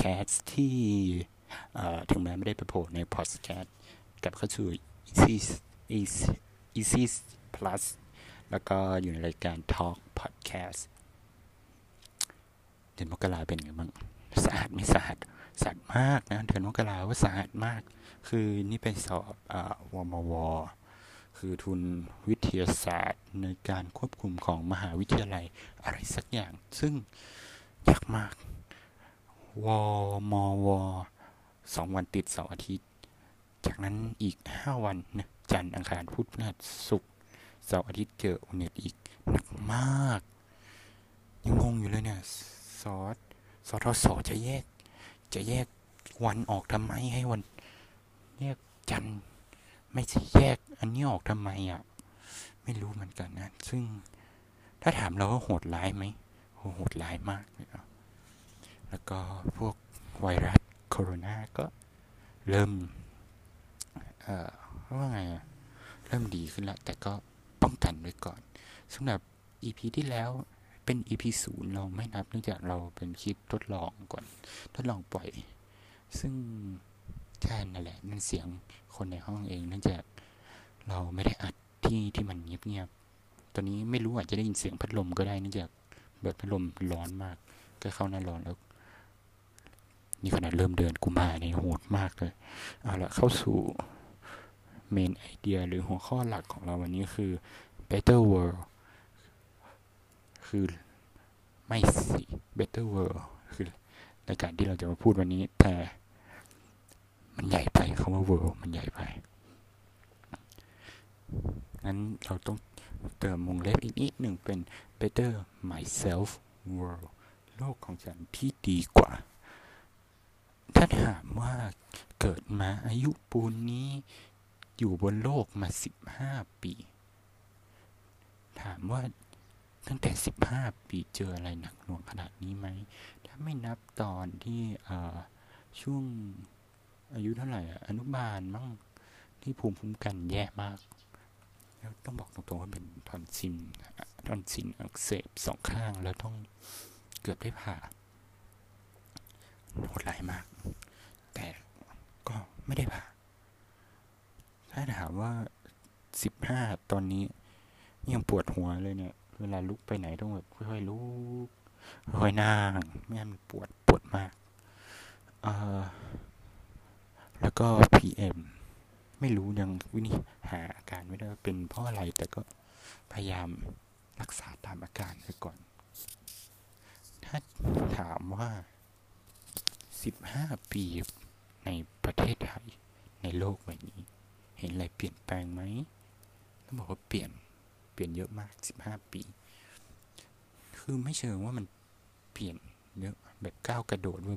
แคสต์ที่ถึงแม้ไม่ได้ไปโผล่ในพอดแคสต์กับเข้าสู่ Easy Easy Easy Plus แล้วก็อยู่ในรายการ Talk Podcast เดือนมกราเป็นไงบ้างสะอาดไม่สะอาดสะอาดมากนะเดือนมกราว่าสะอาดมาก คือนี่ไปสอบอวมว คือทุนวิทยาศาสตร์ในการควบคุมของมหาวิทยาลัยอะไรสักอย่าง ซึ่งยากมาก วมวสองวันติดเสาร์อาทิตย์ จากนั้นอีกห้าวันนะจันทร์อังคารพุธพฤหัสศุกร์เสาร์อาทิตย์เจอโอเน็ตอีกหนักมาก ยังงงอยู่เลยเนี่ยซอสสทศจะแยก จะแยกวันออกทำไมให้วัน แยกจันทร์ไม่ใช่แยกอันนี้ออกทำไมอะ ไม่รู้เหมือนกันนะ ซึ่งถ้าถามเราว่าโหดร้ายไหมโหดร้ายมากเลยนะ แล้วก็พวกไวรัสโคโรนาก็เริ่ม เอ่อว่าไง เริ่มดีขึ้นแล้ว แต่ก็ป้องกันไว้ก่อนสำหรับ EP ที่แล้วเป็น EP ศูนย์เราไม่นับเนื่องจากเราเป็นคลิปทดลองก่อน ทดลองปล่อย ซึ่งใช่นั่นแหละนั่นเสียงคนในห้องเองเนื่องจากเราไม่ได้อัดที่ที่มันเงียบๆตอนนี้ไม่รู้อาจจะได้ยินเสียงพัดลมก็ได้เนื่องจากเบิดพัดลมร้อนมาก ก็เข้าหน้าร้อนแล้ว นี่ขนาดเริ่มเดินกูมาเนี่ยโหดมากเลย เอาละเข้าสู่เมนไอเดียหรือหัวข้อหลักของเราวันนี้คือ better world คือไม่สิ better world คือในการที่เราจะมาพูดวันนี้ แต่มันใหญ่ไปคำว่า world มันใหญ่ไปงั้นเราต้องเติมวงเล็บอีกนิดหนึ่งเป็น better myself world โลกของฉันที่ดีกว่า ถ้าถามว่าเกิดมาอายุปูนนี้อยู่บนโลกมาสิบห้าปี ถามว่าตั้งแต่สิบห้าปีเจออะไรหนักหน่วงขนาดนี้ไหม ถ้าไม่นับตอนที่ช่วงอายุเท่าไหร่อนุบาลมั้งที่ภูมิคุ้มกันแย่มาก แล้วต้องบอกตรงๆว่าเป็นทอนซิลทอนซิลอักเสบสองข้างแล้วต้องเกือบได้ผ่า โหดร้ายมาก แต่ก็ไม่ได้ผ่า ถ้าถามว่าสิบห้าตอนนี้ ยังปวดหัวเลยเนี่ย เวลาลุกไปไหนต้องแบบค่อยๆลุกค่อยนั่งไม่งั้นปวดปวดมากเออแล้วก็ PM ไม่รู้ยังวินิหาอาการไม่ได้เป็นเพราะอะไร แต่ก็พยายามรักษาตามอาการไปก่อน ถ้าถามว่า 15 ปีในประเทศไทย ในโลกใบนี้ เห็นอะไรเปลี่ยนแปลงไหมต้องบอกว่าเปลี่ยนเปลี่ยนเยอะมาก 15 ปี คือไม่เชิงว่ามันเปลี่ยนเยอะแบบก้าวกระโดดว่า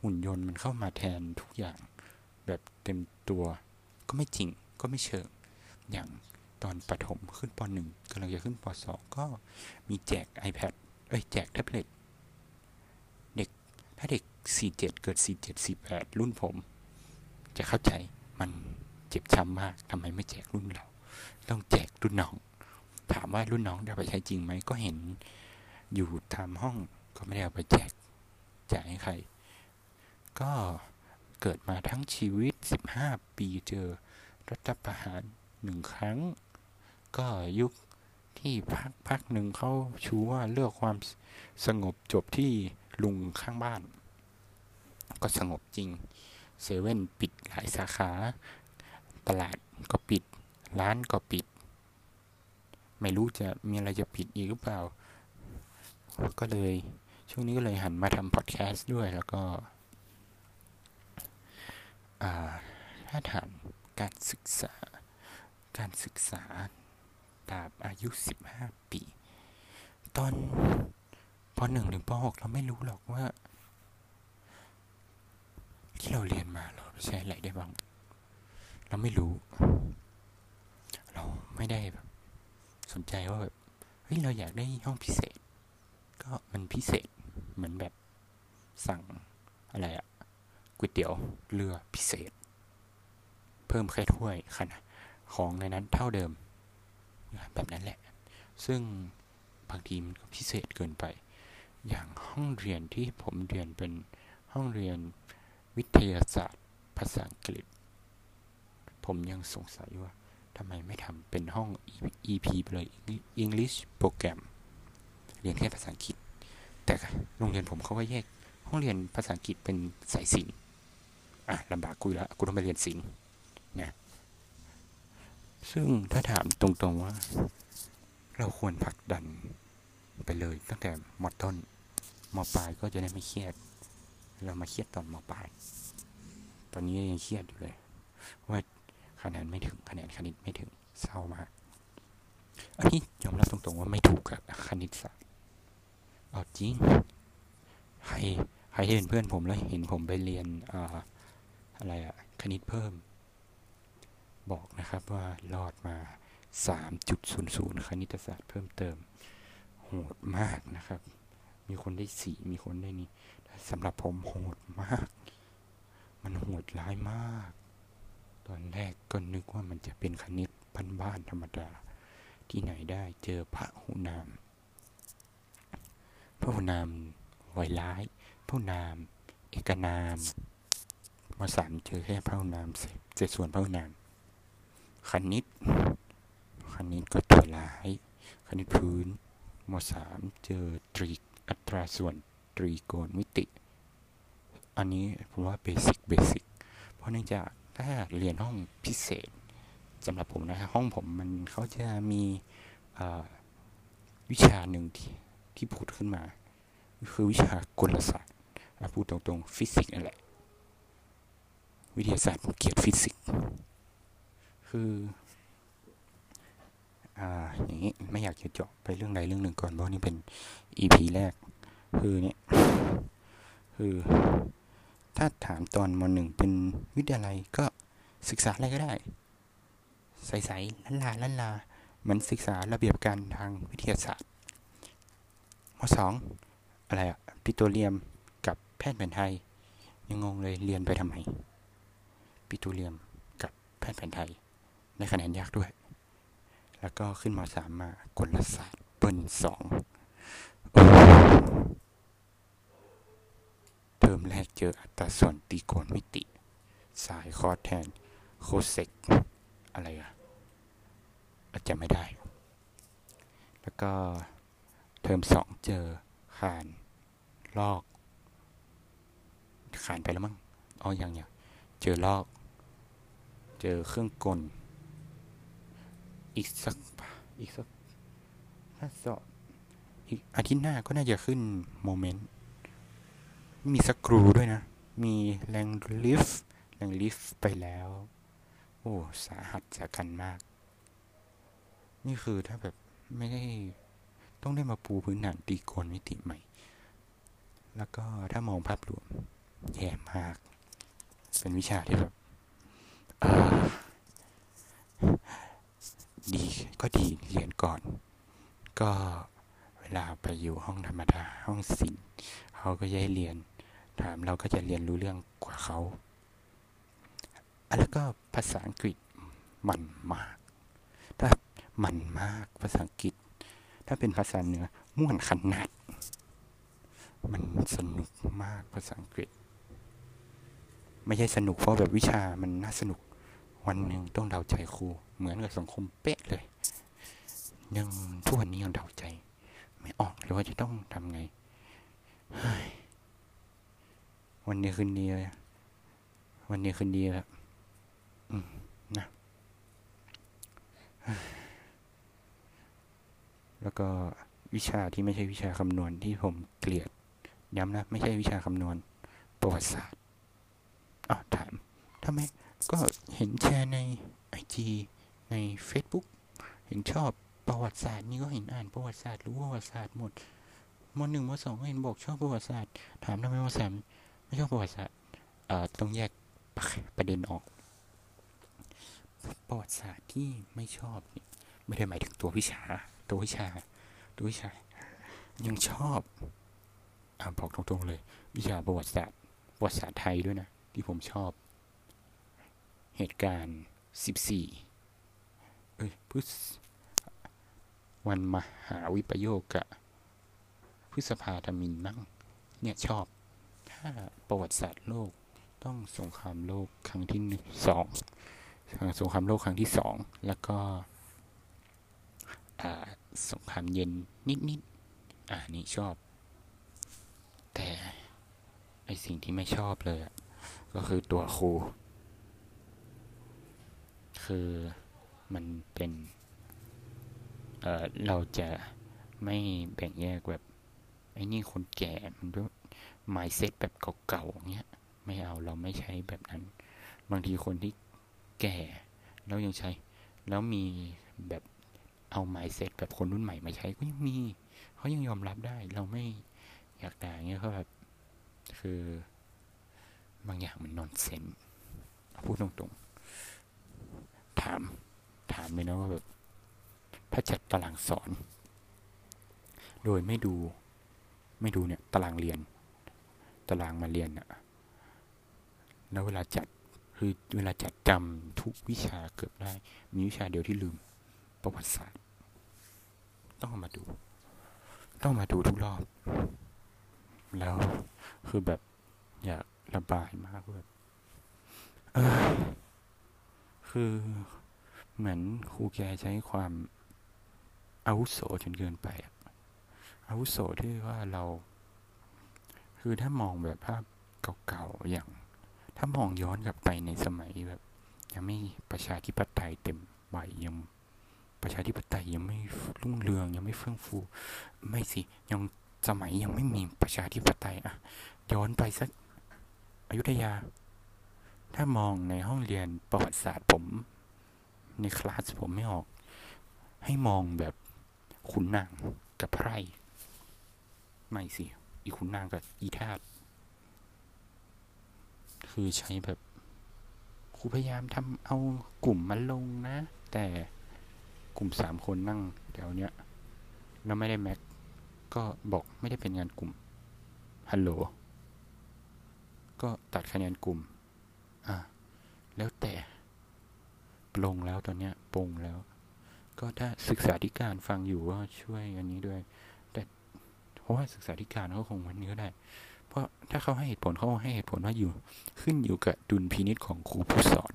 หุ่นยนต์มันเข้ามาแทนทุกอย่าง แบบเต็มตัวก็ไม่จริงก็ไม่เชิงอย่างตอนประถมขึ้นปหนึ่งกำลังจะขึ้นปสองก็มีแจก iPad เอ้ยแจกแท็บเล็ตเด็กถ้าเด็ก 47 เกิด 47 48 รุ่นผม จะเข้าใจมันเจ็บช้ำมากทำไมไม่แจกรุ่นเรา ต้องแจกรุ่นน้อง ถามว่ารุ่นน้องได้ไปใช้จริงไหมก็เห็นอยู่ตามห้องก็ไม่ได้เอาไปแจกแจกให้ใคร ก็เกิดมาทั้งชีวิต 15 ปีเจอรัฐประหารหนึ่งครั้ง ก็ยุคที่พักพักหนึ่งเขาชูว่าเลือกความสงบจบที่ลุงข้างบ้าน ก็สงบจริงเซเว่นปิดหลายสาขา ตลาดก็ปิด ร้านก็ปิด ไม่รู้จะมีอะไรจะปิดอีกหรือเปล่า ก็เลย ช่วงนี้ก็เลยหันมาทำพอดแคสต์ด้วยแล้วก็ถ้าถามการศึกษา การศึกษาตามอายุ 15 ปี ตอนป .1 ถึงป .6 เราไม่รู้หรอกว่า ที่เราเรียนมาเราใช้อะไรได้บ้าง เราไม่รู้ เราไม่ได้แบบ สนใจว่าแบบเฮ้ยเราอยากได้ห้องพิเศษ ก็มันพิเศษเหมือนแบบสั่งอะไรอะก๋วยเตี๋ยวเรือพิเศษ เพิ่มแค่ถ้วยขนาดของในนั้นเท่าเดิม แบบนั้นแหละ ซึ่งบางทีมันก็พิเศษเกินไป อย่างห้องเรียนที่ผมเรียนเป็นห้องเรียน วิทยาศาสตร์ ภาษาอังกฤษ ผมยังสงสัยว่าทำไมไม่ทำเป็นห้อง EP ไปเลย English โปรแกรมเรียนแค่ภาษาอังกฤษ แต่โรงเรียนผมเขาก็แยก ห้องเรียนภาษาอังกฤษเป็นสายศิลป์อะลำบากกูล้วกูต้องไปเรียนศิลป์นะซึ่งถ้าถามตรงๆว่า เราควรผลักดันไปเลยตั้งแต่มอต้นมอปลายก็จะได้ไม่เครียด เรามาเครียดตอนมอปลาย ตอนนี้ยังเครียดอยู่เลย ว่าคะแนนไม่ถึงคะแนนคณิตไม่ถึงเศร้ามากอันนี้ยอมรับตรงๆว่าไม่ถูกกับคณิตศาสตร์เอาจริงใครใครที่เป็นเพื่อนผมแล้วเห็นผมไปเรียนอ่าอะไรอะคณิตเพิ่ม บอกนะครับว่ารอดมา 3.00 คณิตศาสตร์เพิ่มเติม โหดมากนะครับ มีคนได้สี่มีคนได้นี่ สำหรับผมโหดมาก มันโหดร้ายมาก ตอนแรกก็นึกว่ามันจะเป็นคณิตบ้านๆธรรมดา ที่ไหนได้เจอพระหุนาม พระหุนามไวร้าย พระหุนาม เอกนามมาสามเจอแค่พระหุนามเศษส่วนพระหุนาม คณิต คณิตก็ตัวร้าย คณิตพื้นมสามเจอตรีอัตราส่วน ตรีโกณมิติ อันนี้ผมว่า basic basic เพราะเนื่องจากถ้าเรียนห้องพิเศษสำหรับผมนะห้องผมมันเขาจะมีวิชาหนึ่งที่ที่พูดขึ้นมา คือวิชากลศาสตร์พูดตรงๆฟิสิกส์นั่นแหละ วิทยาศาสตร์ผมเกลียดฟิสิกส์คืออ่าอย่างนี้ไม่อยากจะเจาะไปเรื่องใดเรื่องหนึ่งก่อนเพราะนี่เป็น EP แรก คือเนี่ยคือถ้าถามตอนมหนึ่งเป็นวิทยาลัยก็ศึกษาอะไรก็ได้ ใสๆลันลาลันลาเหมือนศึกษาระเบียบการทางวิทยาศาสตร์มสองอะไรอะปิโตรเลียมกับแพทย์แผนไทย ยังงงเลยเรียนไปทำไมปิโตรเลียมกับแพทย์แผนไทยในคะแนนยากด้วย แล้วก็ขึ้นมาสามมากลศาสตร์เปิ้ลสอง มแรกเจออัตราส่วนตีโกณมิติ สายคอแทนโคเซกอะไรอะอาจจะไม่ได้ แล้วก็เทอมสองเจอขานลอก ขานไปแล้วมั้งอ๋อยังยังเจอลอก เจอเครื่องกล อีกสักอีกสักถ้าสอบอีกอาทิตย์หน้าก็น่าจะขึ้นโมเมนต์ มีสกรูด้วยนะ มีแรงลิฟต์แรงลิฟต์ไปแล้ว โอ้สาหัสสากันมาก นี่คือถ้าแบบไม่ได้ต้องได้มาปูพื้นฐานตีโกนมิติใหม่ แล้วก็ถ้ามองภาพรวมแย่มาก เป็นวิชาที่แบบดีก็ดีเรียนก่อน ก็เวลาไปอยู่ห้องธรรมดาห้องศิลป์เขาก็จะให้เรียน ถามเราก็จะเรียนรู้เรื่องกว่าเขา แล้วก็ภาษาอังกฤษมันมาก ถ้ามันมากภาษาอังกฤษ ถ้าเป็นภาษาเหนือม่วนขนาด มันสนุกมากภาษาอังกฤษ ไม่ใช่สนุกเพราะแบบวิชามันน่าสนุก วันหนึ่งต้องเดาใจครู เหมือนกับสังคมเป๊ะเลย ยังทุกวันนี้ยังเดาใจ ไม่ออกเลยว่าจะต้องทำไง วันนี้คืนดีเลยวันนี้คืนดีแล้วนะแล้วก็วิชาที่ไม่ใช่วิชาคำนวณที่ผมเกลียด ย้ำนะ ไม่ใช่วิชาคำนวณ ประวัติศาสตร์อ๋อถามทำไมก็เห็นแชร์ในไอจีใน Facebook เห็นชอบประวัติศาสตร์นี่ก็เห็นอ่านประวัติศาสตร์รู้ประวัติศาสตร์หมดมหนึ่งมสองเห็นบอกชอบประวัติศาสตร์ ถามทำไมมสาม ไม่ชอบประวัติศาสตร์ต้องแยกประเด็นออก ประวัติศาสตร์ที่ไม่ชอบเนี่ยไม่ได้หมายถึงตัววิชา ตัววิชา ตัววิชา ยังชอบอ่าบอกตรงๆเลย วิชาประวัติศาสตร์ประวัติศาสตร์ไทยด้วยนะ ที่ผมชอบ เหตุการณ์สิบสี่เอ้ยพฤษวันมหาวิปโยกะพฤษภาธมินมั่งเนี่ยชอบ ถ้าประวัติศาสตร์โลกต้องสงครามโลกครั้งที่หนึ่งสองสงครามโลกครั้งที่สองแล้วก็สงครามเย็นนิดๆอ่านี่ชอบ แต่ไอสิ่งที่ไม่ชอบเลยก็คือตัวครู คือมันเป็นเเราจะไม่แบ่งแยกแบบไอ้นี่คนแก่มันด้วย ไมเซ็ตแบบเก่าๆเงี้ยไม่เอาเราไม่ใช้แบบนั้น บางทีคนที่แก่แล้วยังใช้ แล้วมีแบบเอาไมเซ็ตแบบคนรุ่นใหม่มาใช้ก็ยังมีเขายังยอมรับได้ เราไม่อยากด่าเงี้ยเขาแบบคือบางอย่างมันนอนเซนพูดตรงๆ ถาม ถามเลยนะว่าแบบถ้าจัดตารางสอน โดยไม่ดู ไม่ดูเนี่ย ตารางเรียน ตารางมาเรียนอะแล้วเวลาจัดคือเวลาจัดจำทุกวิชาเกือบได้ มีวิชาเดียวที่ลืมประวัติศาสตร์ ต้องมาดู ต้องมาดูทุกรอบ แล้วคือแบบอยากระบายมากแบบเออคือเหมือนครูแกใช้ความอาวุโสจนเกินไปอาวุโสที่ว่าเรา คือถ้ามองแบบภาพเก่าๆอย่าง ถ้ามองย้อนกลับไปในสมัยแบบยังไม่ประชาธิปไตยเต็มใบยังประชาธิปไตยยังไม่รุ่งเรืองยังไม่เฟื่องฟู ไม่สิยังสมัยยังไม่มีประชาธิปไตยอะย้อนไปสักอยุธยา ถ้ามองในห้องเรียนประวัติศาสตร์ผม ในคลาสผมไม่ออก ให้มองแบบขุนนางกับไพร่ไม่สิ อีขุนนางกับอีทาตคือใช้แบบครูพยายามทำเอากลุ่มมาลงนะ แต่กลุ่มสามคนนั่งแถวเนี้ยแล้วไม่ได้แม็ก ก็บอกไม่ได้เป็นงานกลุ่ม ฮัลโหล ก็ตัดคะแนนกลุ่ม อะ แล้วแต่ปลงแล้วตอนเนี้ยปงแล้ว ก็ถ้าศึกษาธิการฟังอยู่ก็ช่วยอันนี้ด้วย ราะว่าศึกษาธิการเขาคงวันนี้ก็ได้ เพราะถ้าเขาให้เหตุผลเขาให้เหตุผลว่าอยู่ ขึ้นอยู่กับดุลพินิษของครูผู้สอน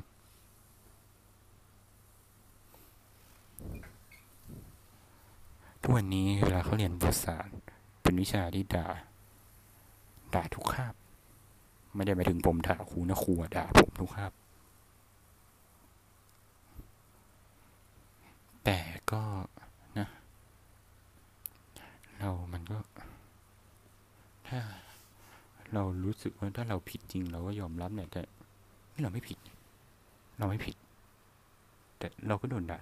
ทุกวันนี้เวลาเขาเรียนภาษาเป็นวิชาที่ด่า ด่าทุกคาบ ไม่ได้หมายถึงผมด่าครูนะครูด่าผมทุกครับ แต่ก็นะ เรามันก็ ถ้า เรู้สึกว่าถ้าเราผิดจริงเราก็ยอมรับเนี่ยแต่เราไม่ผิด เราไม่ผิด แต่เราก็โดนด่า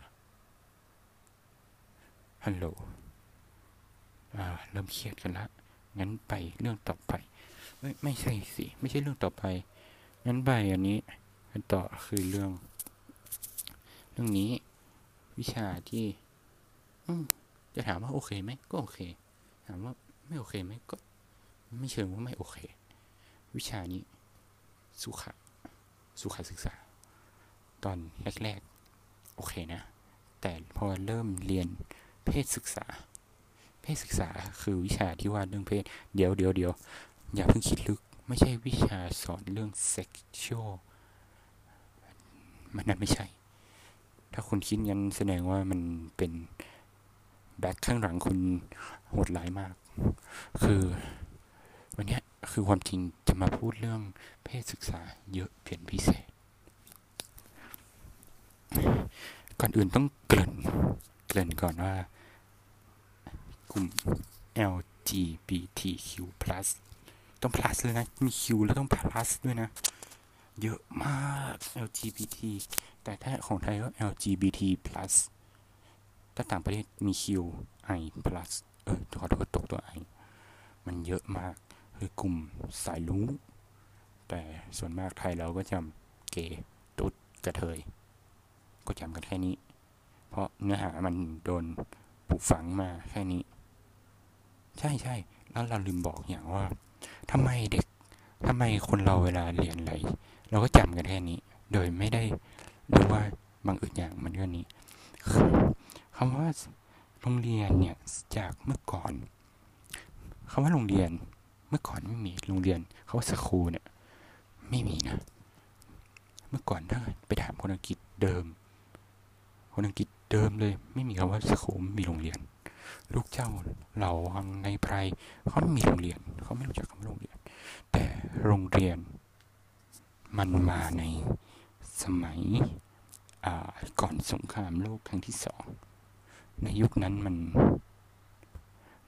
ฮัลโหลเริ่มเครียดกันละงั้นไปเรื่องต่อไปไม่ไม่ใช่สิไม่ใช่เรื่องต่อไป งั้นใบอันนี้ต่อคือเรื่อง เรื่องนี้ วิชาที่อืจะถามว่าโอเคไหมก็โอเค ถามว่าไม่โอเคไหมก็ ไม่เชิงว่าไม่โอเค วิชานี้ สุขะสุขศึกษา ตอนแรกๆ โอเคนะ แต่พอเริ่มเรียนเพศศึกษา เพศศึกษาคือวิชาที่ว่าเรื่องเพศ เดี๋ยวเดี๋ยวเดี๋ยวอย่าเพิ่งคิดลึก ไม่ใช่วิชาสอนเรื่องเซ็กชวลมันนั้นไม่ใช่ ถ้าคุณคิดงั้นแสดงว่ามันเป็นแบ็คข้างหลังคุณโหดร้ายมาก คือวันนี้ คือความจริงจะมาพูดเรื่องเพศศึกษาเยอะเพียงพิเศษ ก่อนอื่นต้องเกริ่น เกริ่นก่อนว่า กลุ่ม LGBTQ+ ต้อง plus เลยนะ มี Q แล้วต้อง plus ด้วยนะ เยอะมาก LGBT แต่ถ้าของไทยก็ LGBT plus ถ้าต่างประเทศมี Q I plus เออขอโทษตกตัว I มันเยอะมาก คือกลุ่มสายลุ้ง แต่ส่วนมากไทยเราก็จำเกย์ตุ๊ดกระเทย ก็จำกันแค่นี้ เพราะเนื้อหามันโดนปลูกฝังมาแค่นี้ ใช่ใช่แล้วเราลืมบอกอย่างว่าทำไมเด็กทำไมคนเราเวลาเรียนอะไรเราก็จำกันแค่นี้ โดยไม่ได้รู้ว่าบางอื่นอย่างมันก็นี้คำว่าโรงเรียนเนี่ยจากเมื่อก่อนคำว่าโรงเรียน มื่อก่อนไม่มีโรงเรียนเขาว่าสคูลเนี่ย ไม่มีนะ เมื่อก่อนถ้าไปถามคนอังกฤษเดิม คนอังกฤษเดิมเลย ไม่มีคำว่าสคูลไม่มีโรงเรียน ลูกเจ้าเหล่าวังในไพรเขาไม่มีโรงเรียนเขาไม่รู้จักคำว่าโรงเรียน แต่โรงเรียน มันมาในสมัยก่อนสงครามโลกครั้งที่สองในยุคนั้นมัน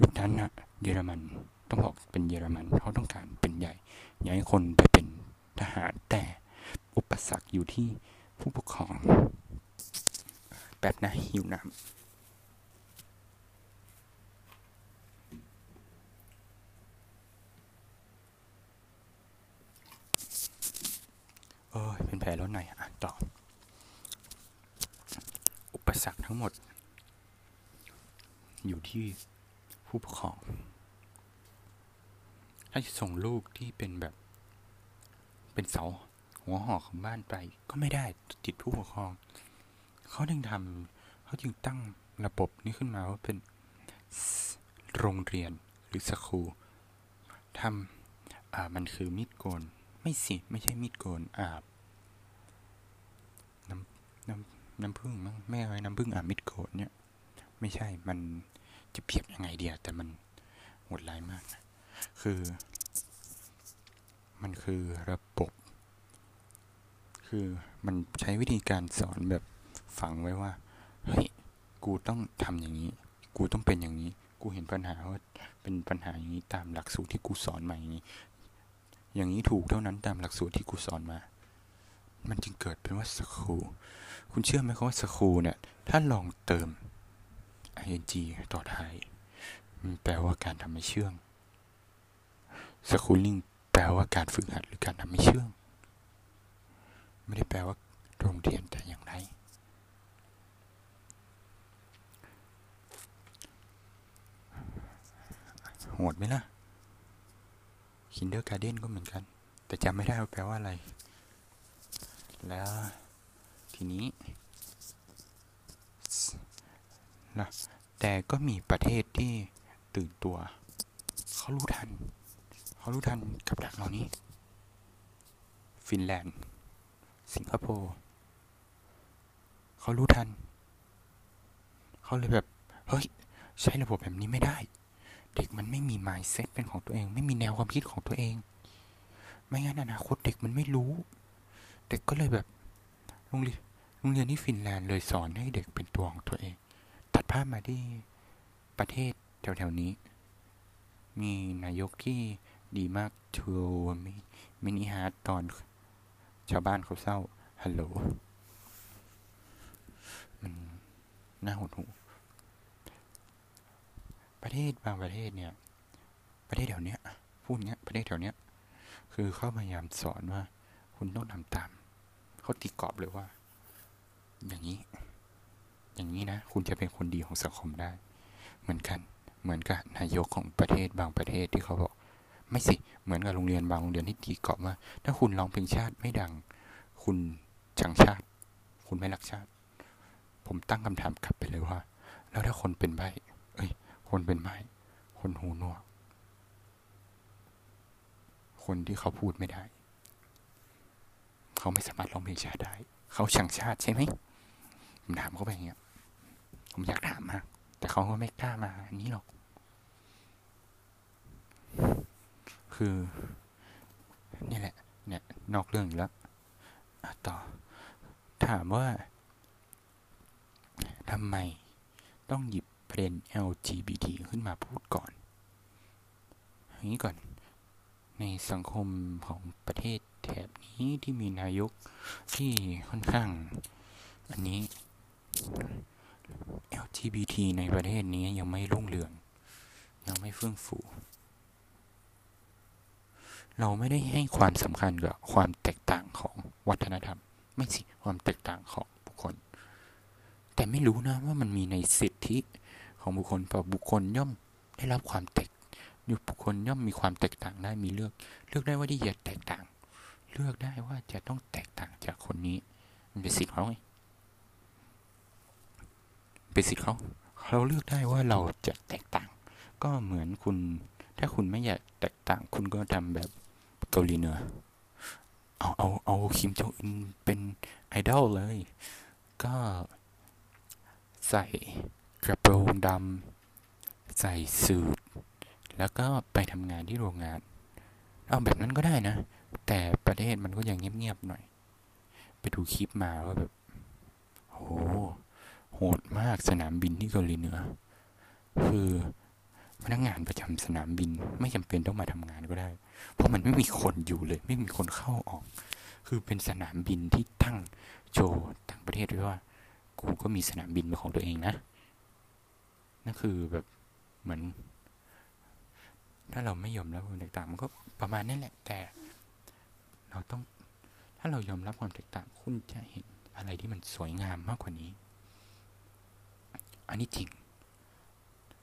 ยุคนั้นนะเยอรมัน ต้องบอกเป็นเยอรมันเขาต้องการเป็นใหญ่อยากให้คนไปเป็นทหารแต่อุปสรรคอยู่ที่ผู้ปกครองแบบนะหิวน้ำเออเป็นแผลแล้วไหนอะต่อ อุปสรรคทั้งหมด อยู่ที่ผู้ปกครอง ถ้าจะส่งลูกที่เป็นแบบ เป็นเสาหัวหอกของบ้านไปก็ไม่ได้ติดผู้ปกครอง เขาจึงทำเขาจึงตั้งระบบนี้ขึ้นมาว่าเป็นโรงเรียนหรือสคูลทำอ่ามันคือมีดโกน ไม่สิไม่ใช่มีดโกนอาบน้ำน้ำน้ำพึ่งมั้งแม่ไว้น้ำพึ่งอาบมีดโกนเนี่ย ไม่ใช่มันจะเพียบยังไงเดียวแต่มันหดลายมากนะ คือ มันคือระบบ คือมันใช้วิธีการสอนแบบฝังไว้ว่า เฮ้ย กูต้องทำอย่างนี้ กูต้องเป็นอย่างนี้ กูเห็นปัญหาว่าเป็นปัญหาอย่างนี้ตามหลักสูตรที่กูสอนมาอย่างนี้ อย่างนี้ถูกเท่านั้นตามหลักสูตรที่กูสอนมา มันจึงเกิดเป็นว่าสคูคุณเชื่อไหมครับว่าสคูเนี่ยถ้าลองเติม ing ต่อท้ายมันแปลว่าการทำให้เชื่อง schooling แปลว่าการฝึกหัดหรือการทำให้เชื่อง ไม่ได้แปลว่าโรงเรียนแต่อย่างไร โหดไหมล่ะ kindergarten ก็เหมือนกัน แต่จำไม่ได้ว่าแปลว่าอะไร แล้วทีนี้นะแต่ก็มีประเทศที่ตื่นตัว เขารู้ทัน เขารู้ทันกับดักเหล่านี้ ฟินแลนด์ สิงคโปร์เขารู้ทัน เขาเลยแบบ เฮ้ย ใช้ระบบแบบนี้ไม่ได้ เด็กมันไม่มีมายเซ็ตเป็นของตัวเอง ไม่มีแนวความคิดของตัวเอง ไม่งั้นอนาคตเด็กมันไม่รู้ เด็กก็เลยแบบโรงเรียนโรงเรียนที่ฟินแลนด์เลยสอนให้เด็กเป็นตัวของตัวเอง ตัดภาพมาที่ประเทศแถวๆนี้ มีนายกที่ ดีมากทำมิ mini heart ตอน ชาวบ้านเขาเศร้า ฮัลโหล มันน่าหดหูประเทศบางประเทศเนี่ย ประเทศแถวเนี้ย พูดเนี้ย ประเทศแถวเนี้ย คือเขาพยายามสอนว่า คุณต้องทำตามเขาตีกรอบเลยว่า อย่างนี้ อย่างนี้นะ คุณจะเป็นคนดีของสังคมได้ เหมือนกัน เหมือนกับนายกของประเทศบางประเทศที่เขาบอก ไม่สิ เหมือนกับโรงเรียนบางโรงเรียนที่ตีกรอบว่า ถ้าคุณร้องเพลงชาติไม่ดัง คุณชังชาติ คุณไม่รักชาติ ผมตั้งคำถามกลับไปเลยว่า แล้วถ้าคนเป็นใบเอ้ย คนเป็นไม้คนหูหนวก คนที่เขาพูดไม่ได้ เขาไม่สามารถร้องเพลงชาติได้ เขาชังชาติใช่ไหมผมถามเขาไปอย่างเงี้ย ผมอยากถามมาก แต่เขาก็ไม่กล้ามาอันนี้หรอก คือ นี่แหละ เนี่ย นอกเรื่องอีกแล้วต่อ ถามว่าทำไมต้องหยิบประเด็น LGBT ขึ้นมาพูดก่อนอย่างนี้ก่อน ในสังคมของประเทศแถบนี้ที่มีนายกที่ค่อนข้าง อันนี้ LGBT ในประเทศนี้ยังไม่รุ่งเรือง ยังไม่เฟื่องฟู เราไม่ได้ให้ความสำคัญกับความแตกต่างของวัฒนธรรม ไม่สิความแตกต่างของบุคคล แต่ไม่รู้นะว่ามันมีในสิทธิของบุคคลต่อบุคคลย่อมได้รับความแตกอยู่บุคคลย่อมมีความแตกต่างได้มีเลือก เลือกได้ว่าที่จะแตกต่าง เลือกได้ว่าจะต้องแตกต่างจากคนนี้ มันเป็นสิทธิเขาไงเป็นสิทธิเขาเราเลือกได้ว่าเราจะแตกต่าง ก็เหมือนคุณ ถ้าคุณไม่อยากแตกต่าง คุณก็ทำแบบ เกาหลีเหนือเอาเอาเอาคิมจองอึนเป็นไอดอลเลย ก็ใส่กระโปรงดำใส่สูทแล้วก็ไปทำงานที่โรงงาน เอาแบบนั้นก็ได้นะ แต่ประเทศมันก็ยังเงียบๆหน่อย ไปดูคลิปมาว่าแบบโหโหดมากสนามบินที่เกาหลีเหนือ คือ พนักงานประจำสนามบินไม่จำเป็นต้องมาทำงานก็ได้ เพราะมันไม่มีคนอยู่เลย ไม่มีคนเข้าออก คือเป็นสนามบินที่ตั้งโชว์ต่างประเทศด้วยว่า กูก็มีสนามบินเป็นของตัวเองนะนั่นคือแบบเหมือน ถ้าเราไม่ยอมรับความแตกต่างมันก็ประมาณนั่นแหละ แต่เราต้อง ถ้าเรายอมรับความแตกต่างคุณจะเห็นอะไรที่มันสวยงามมากกว่านี้ อันนี้จริง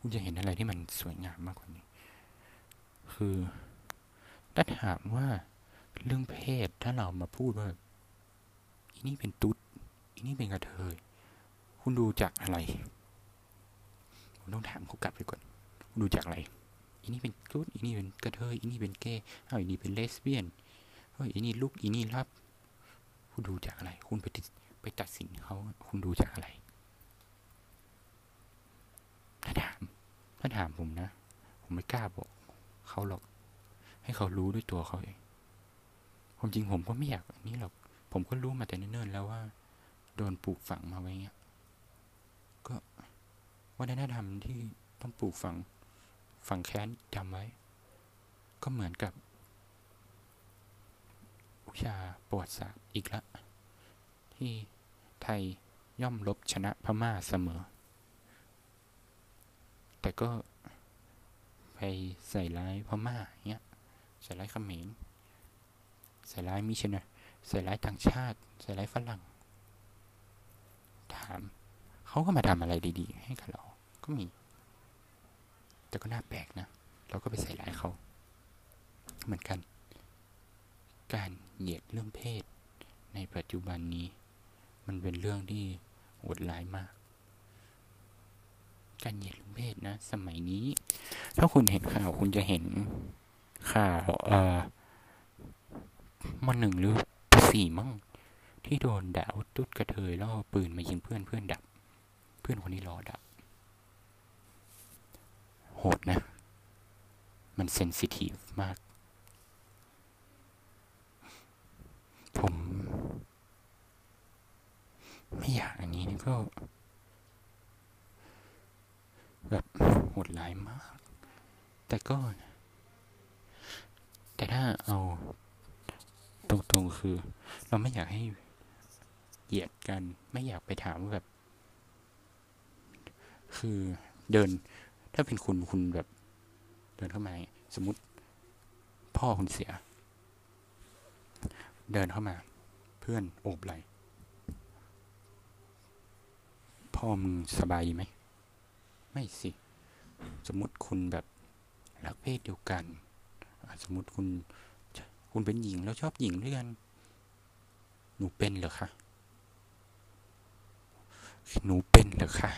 คุณจะเห็นอะไรที่มันสวยงามมากกว่านี้ คือถ้าถามว่าเรื่องเพศถ้าเรามาพูดว่าอีนี่เป็นตุ๊ดอีนี่เป็นกระเทย คุณดูจากอะไรผมต้องถามเขากลับไปก่อนคุณดูจากอะไรอีนี่เป็นตุ๊ดอีนี่เป็นกระเทยอีนี่เป็นเกย์เอาอีนี่เป็นเลสเบี้ยนเฮ้ยอีนี่ลุกอีนี่รับ คุณดูจากอะไร คุณไปไปตัดสินเขาคุณดูจากอะไร ถ้าถาม ถ้าถามผมนะ ผมไม่กล้าบอกเขาหรอก ให้เขารู้ด้วยตัวเขาเองความจริงผมก็ไม่อยากนี่หรอก ผมก็รู้มาแต่เนิ่นๆแล้วว่า โดนปลูกฝังมาไว้เงี้ย ก็วัฒนธรรมที่ต้องปลูกฝังฝังแค้นจำไว้ ก็เหมือนกับวิชาประวัติศาสตร์อีกละ ที่ไทยย่อมลบชนะพม่าเสมอ แต่ก็ไปใส่ร้ายพม่าเงี้ยใส่ร้ายเขมรใส่ร้ายมิชนะใส่ร้ายต่างชาติ ใส่ร้ายฝรั่ง ถาม เขาก็มาทำอะไรดีๆ ให้กับเรา ก็มี แต่ก็น่าแปลกนะ เราก็ไปใส่ร้ายเขา เหมือนกัน การเหยียดเรื่องเพศ ในปัจจุบันนี้ มันเป็นเรื่องที่โหดร้ายมาก การเหยียดเรื่อเพศนะ สมัยนี้ ถ้าคุณเห็นข่าวคุณจะเห็นข่าวเอ่อมันหนึ่งหรือสี่มั่ง ที่โดนด่าตุ๊ดกระเทยแล้วเอปืนมายิงเพื่อนเพื่อนดับ เพื่อนคนนี้รอดับ โหดนะ มันเซนซิทีฟมาก ผม ไม่อยากอันนี้นี่ก็ แบบโหดร้ายมาก แต่ก็ แต่ถ้าเอาตรงๆคือ เราไม่อยากให้เหยียดกัน ไม่อยากไปถามว่าแบบ คือเดิน ถ้าเป็นคุณคุณแบบ เดินเข้ามา สมมติ พ่อคุณเสีย เดินเข้ามา เพื่อนโอบไหลพ่อมึงสบายดีไหม ไม่สิ สมมติคุณแบบรักเพศเดียวกัน สมมติคุณคุณเป็นหญิงแล้วชอบหญิงด้วยกัน หนูเป็นเหรอคะ หนูเป็นเหรอคะ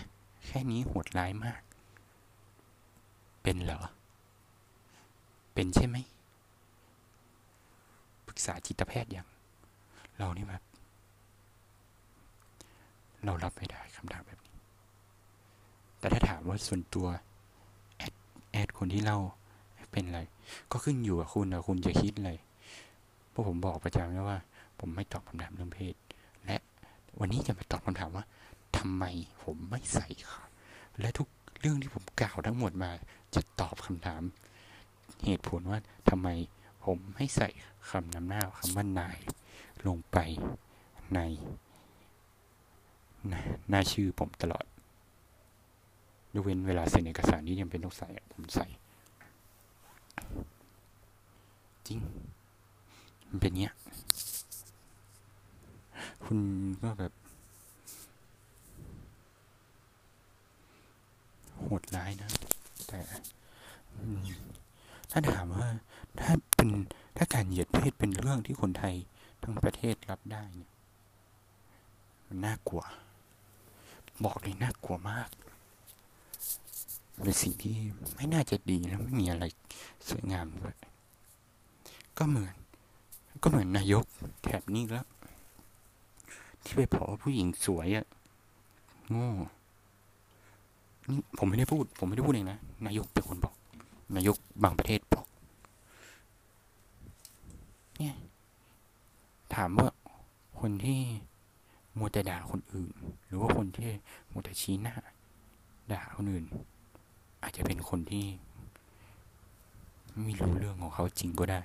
แค่นี้โหดร้ายมาก เป็นเหรอ เป็นใช่ไหม ปรึกษาจิตแพทย์ยัง เรานี่แบบ เรารับไม่ได้คำถามแบบ แต่ถ้าถามว่าส่วนตัวแอดแอดคนที่เล่าเป็นอะไร ก็ขึ้นอยู่กับคุณนะคุณจะคิดอะไรพราะผมบอกประจำแล้วว่า ผมไม่ตอบคำถามเรื่องเพศ และวันนี้จะมาตอบคำถามว่าทำไมผมไม่ใส่ค่ะ และทุกเรื่องที่ผมกล่าวทั้งหมดมาจะตอบคำถาม เหตุผลว่าทำไมผมไม่ใส่คำนำหน้าคำว่านาย ลงไปในหน้าชื่อผมตลอด ยกเว้นเวลาเซ็นเอกสารนี้ยังเป็นต้องใส่ผมใส่ จริง มันเป็นเงี้ย คุณก็แบบโหดร้ายนะ แต่ถ้าถามว่า ถ้าเป็นถ้าการเหยียดเพศเป็นเรื่องที่คนไทยทั้งประเทศรับได้เนี่ยมันน่ากลัว บอกเลยน่ากลัวมาก เป็นสิ่งที่ไม่น่าจะดีแล้วไม่มีอะไรสวยงามด้วยก็เหมือน ก็เหมือนนายกแถบนี้แล้ว ที่ไปพอผู้หญิงสวยอะโง่นี่ผมไม่ได้พูด ผมไม่ได้พูดเองนะ นายกเป็นคนบอก นายกบางประเทศบอก เนี่ย ถามว่าคนที่มัวแต่ด่าคนอื่น หรือว่าคนที่มัวแต่ชี้หน้าด่าคนอื่น อาจจะเป็นคนที่ ไม่รู้เรื่องของเขาจริงก็ได้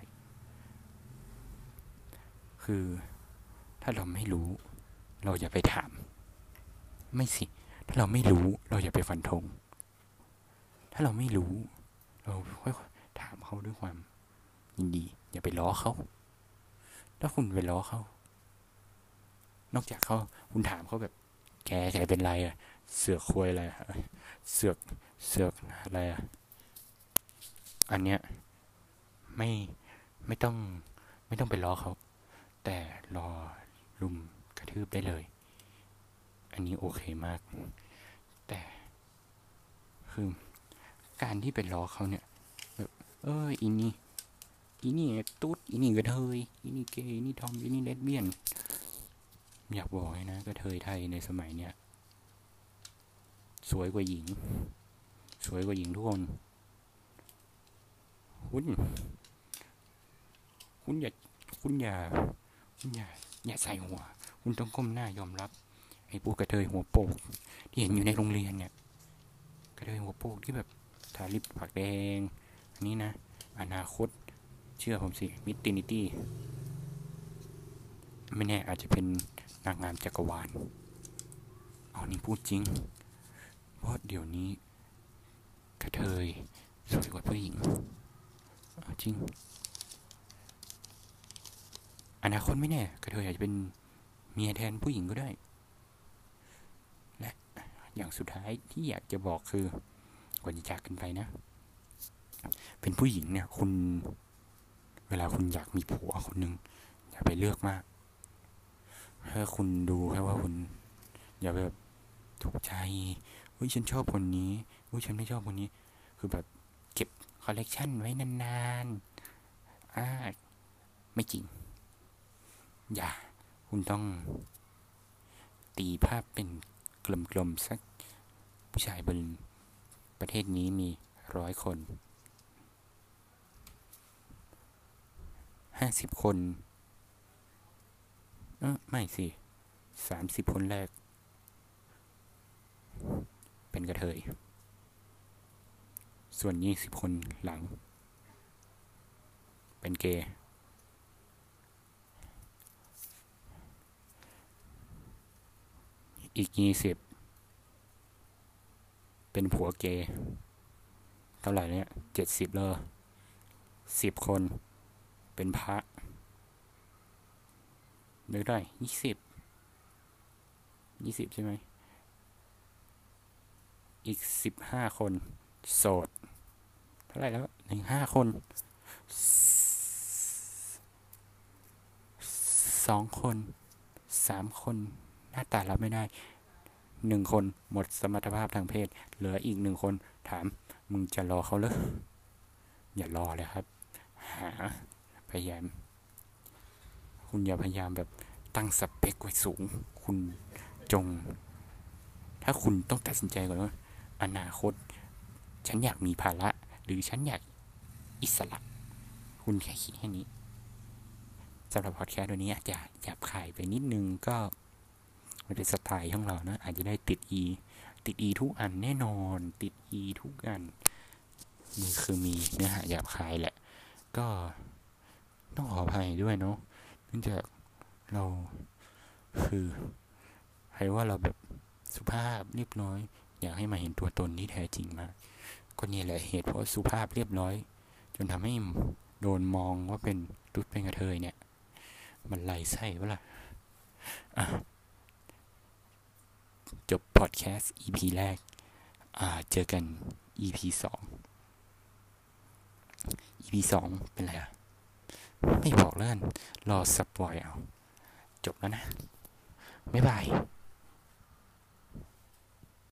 คือถ้าเราไม่รู้ เราอย่าไปถาม ไม่สิ ถ้าเราไม่รู้ เราอย่าไปฟันธง ถ้าเราไม่รู้ เราค่อยๆถามเขาด้วยความ ยินดี อย่าไปล้อเขา ถ้าคุณไปล้อเขา นอกจากเขาคุณถามเขาแบบ แกแกเป็นไรอะเสือกควยอะไรเสือก เสือกอะไรอะอันเนี้ยไม่ไม่ต้องไม่ต้องไปล้อเขา แต่รอลุมกระทืบได้เลย อันนี้โอเคมาก แต่คือการที่ไปล้อเขาเนี่ยแบบเอออีนี่อีนี่ตุ๊ดอีนี่กระเทยอีนี่เกย์อีนี่ทอมอีนี่เลสเบี้ยน อยากบอกให้นะกระเทยไทยในสมัยเนี้ยสวยกว่าหญิง สวยกว่าหญิงทุกคน คุณ คุณอย่า คุณอย่า คุณอย่า อย่าใส่หัว คุณต้องก้มหน้ายอมรับ ไอ้พวกกระเทยหัวโปก ที่เห็นอยู่ในโรงเรียนเนี่ย กระเทยหัวโปกที่แบบทาลิปปากแดง อันนี้นะ อนาคต เชื่อผมสิ มิตินิตี้ ไม่แน่อาจจะเป็นนางงามจักรวาล เอานี่พูดจริง เพราะเดี๋ยวนี้ กระเทยสวยกว่าผู้หญิงจริง อนาคตไม่แน่ กระเทยอาจจะเป็นเมียแทนผู้หญิงก็ได้ และอย่างสุดท้ายที่อยากจะบอกคือก่อนจะจากกันไปนะ เป็นผู้หญิงเนี่ย คุณ เวลาคุณอยากมีผัวคนหนึ่งอย่าไปเลือกมากถ้าคุณดูแค่ว่าคุณ อย่าแบบถูกใจเฮ้ยฉันชอบคนนี้ เฮ้ยฉันไม่ชอบคนนี้ คือแบบเก็บคอลเลกชันไว้นานๆอ่าไม่จริง อย่า คุณต้อง ตีภาพเป็นกลมๆสักผู้ชายบนประเทศนี้มีร้อยคนห้าสิบคนเออไม่สิสามสิบคนแรก เป็นกระเทย ส่วนยี่สิบคนหลัง เป็นเกย์อีกยี่สิบเป็นผัวเกย์เท่าไหร่เนี่ยเจ็ดสิบเลยสิบคนเป็นพระหรือได้ยี่สิบยี่สิบใช่ไหมอีกสิบห้าคน โสด เท่าไหร่แล้วหนึ่งห้าคนสองคนสามคน หน้าตารับไม่ได้หนึ่งคนหมดสมรรถภาพทางเพศ เหลืออีกหนึ่งคนถาม มึงจะรอเขาเลยอย่ารอเลยครับ หา พยายาม คุณอย่าพยายามแบบตั้งสเปคไว้สูง คุณจง ถ้าคุณต้องตัดสินใจก่อนว่า อนาคต ฉันอยากมีภาระ หรือฉันอยากอิสระ คุณแค่คิดแค่นี้สำหรับพอดแคสต์ตัวนี้อาจจะหยาบคายไปนิดนึงก็มันเป็นสไตล์ของเรานะอาจจะได้ติด e ติด e ทุกอันแน่นอน ติด e ทุกอันนี่คือมีเนื้อหาหยาบคายแหละ ก็ต้องขออภัยด้วยเนาะเนื่องจากเราคือใครว่าเราแบบสุภาพเรียบร้อย อยากให้มาเห็นตัวตนที่แท้จริงมาก ก็นี่แหละเหตุเพราะสุภาพเรียบร้อย จนทำให้โดนมองว่าเป็นตุ๊ดเป็นกระเทยเนี่ย มันไหลไส้วะล่ะอะจบพอดแคสต์ EP แรก เจอกัน EP สอง EP สองเป็นไรอะไม่บอกแล้วกันรอสปอยเอา จบแล้วนะ บ๊ายบาย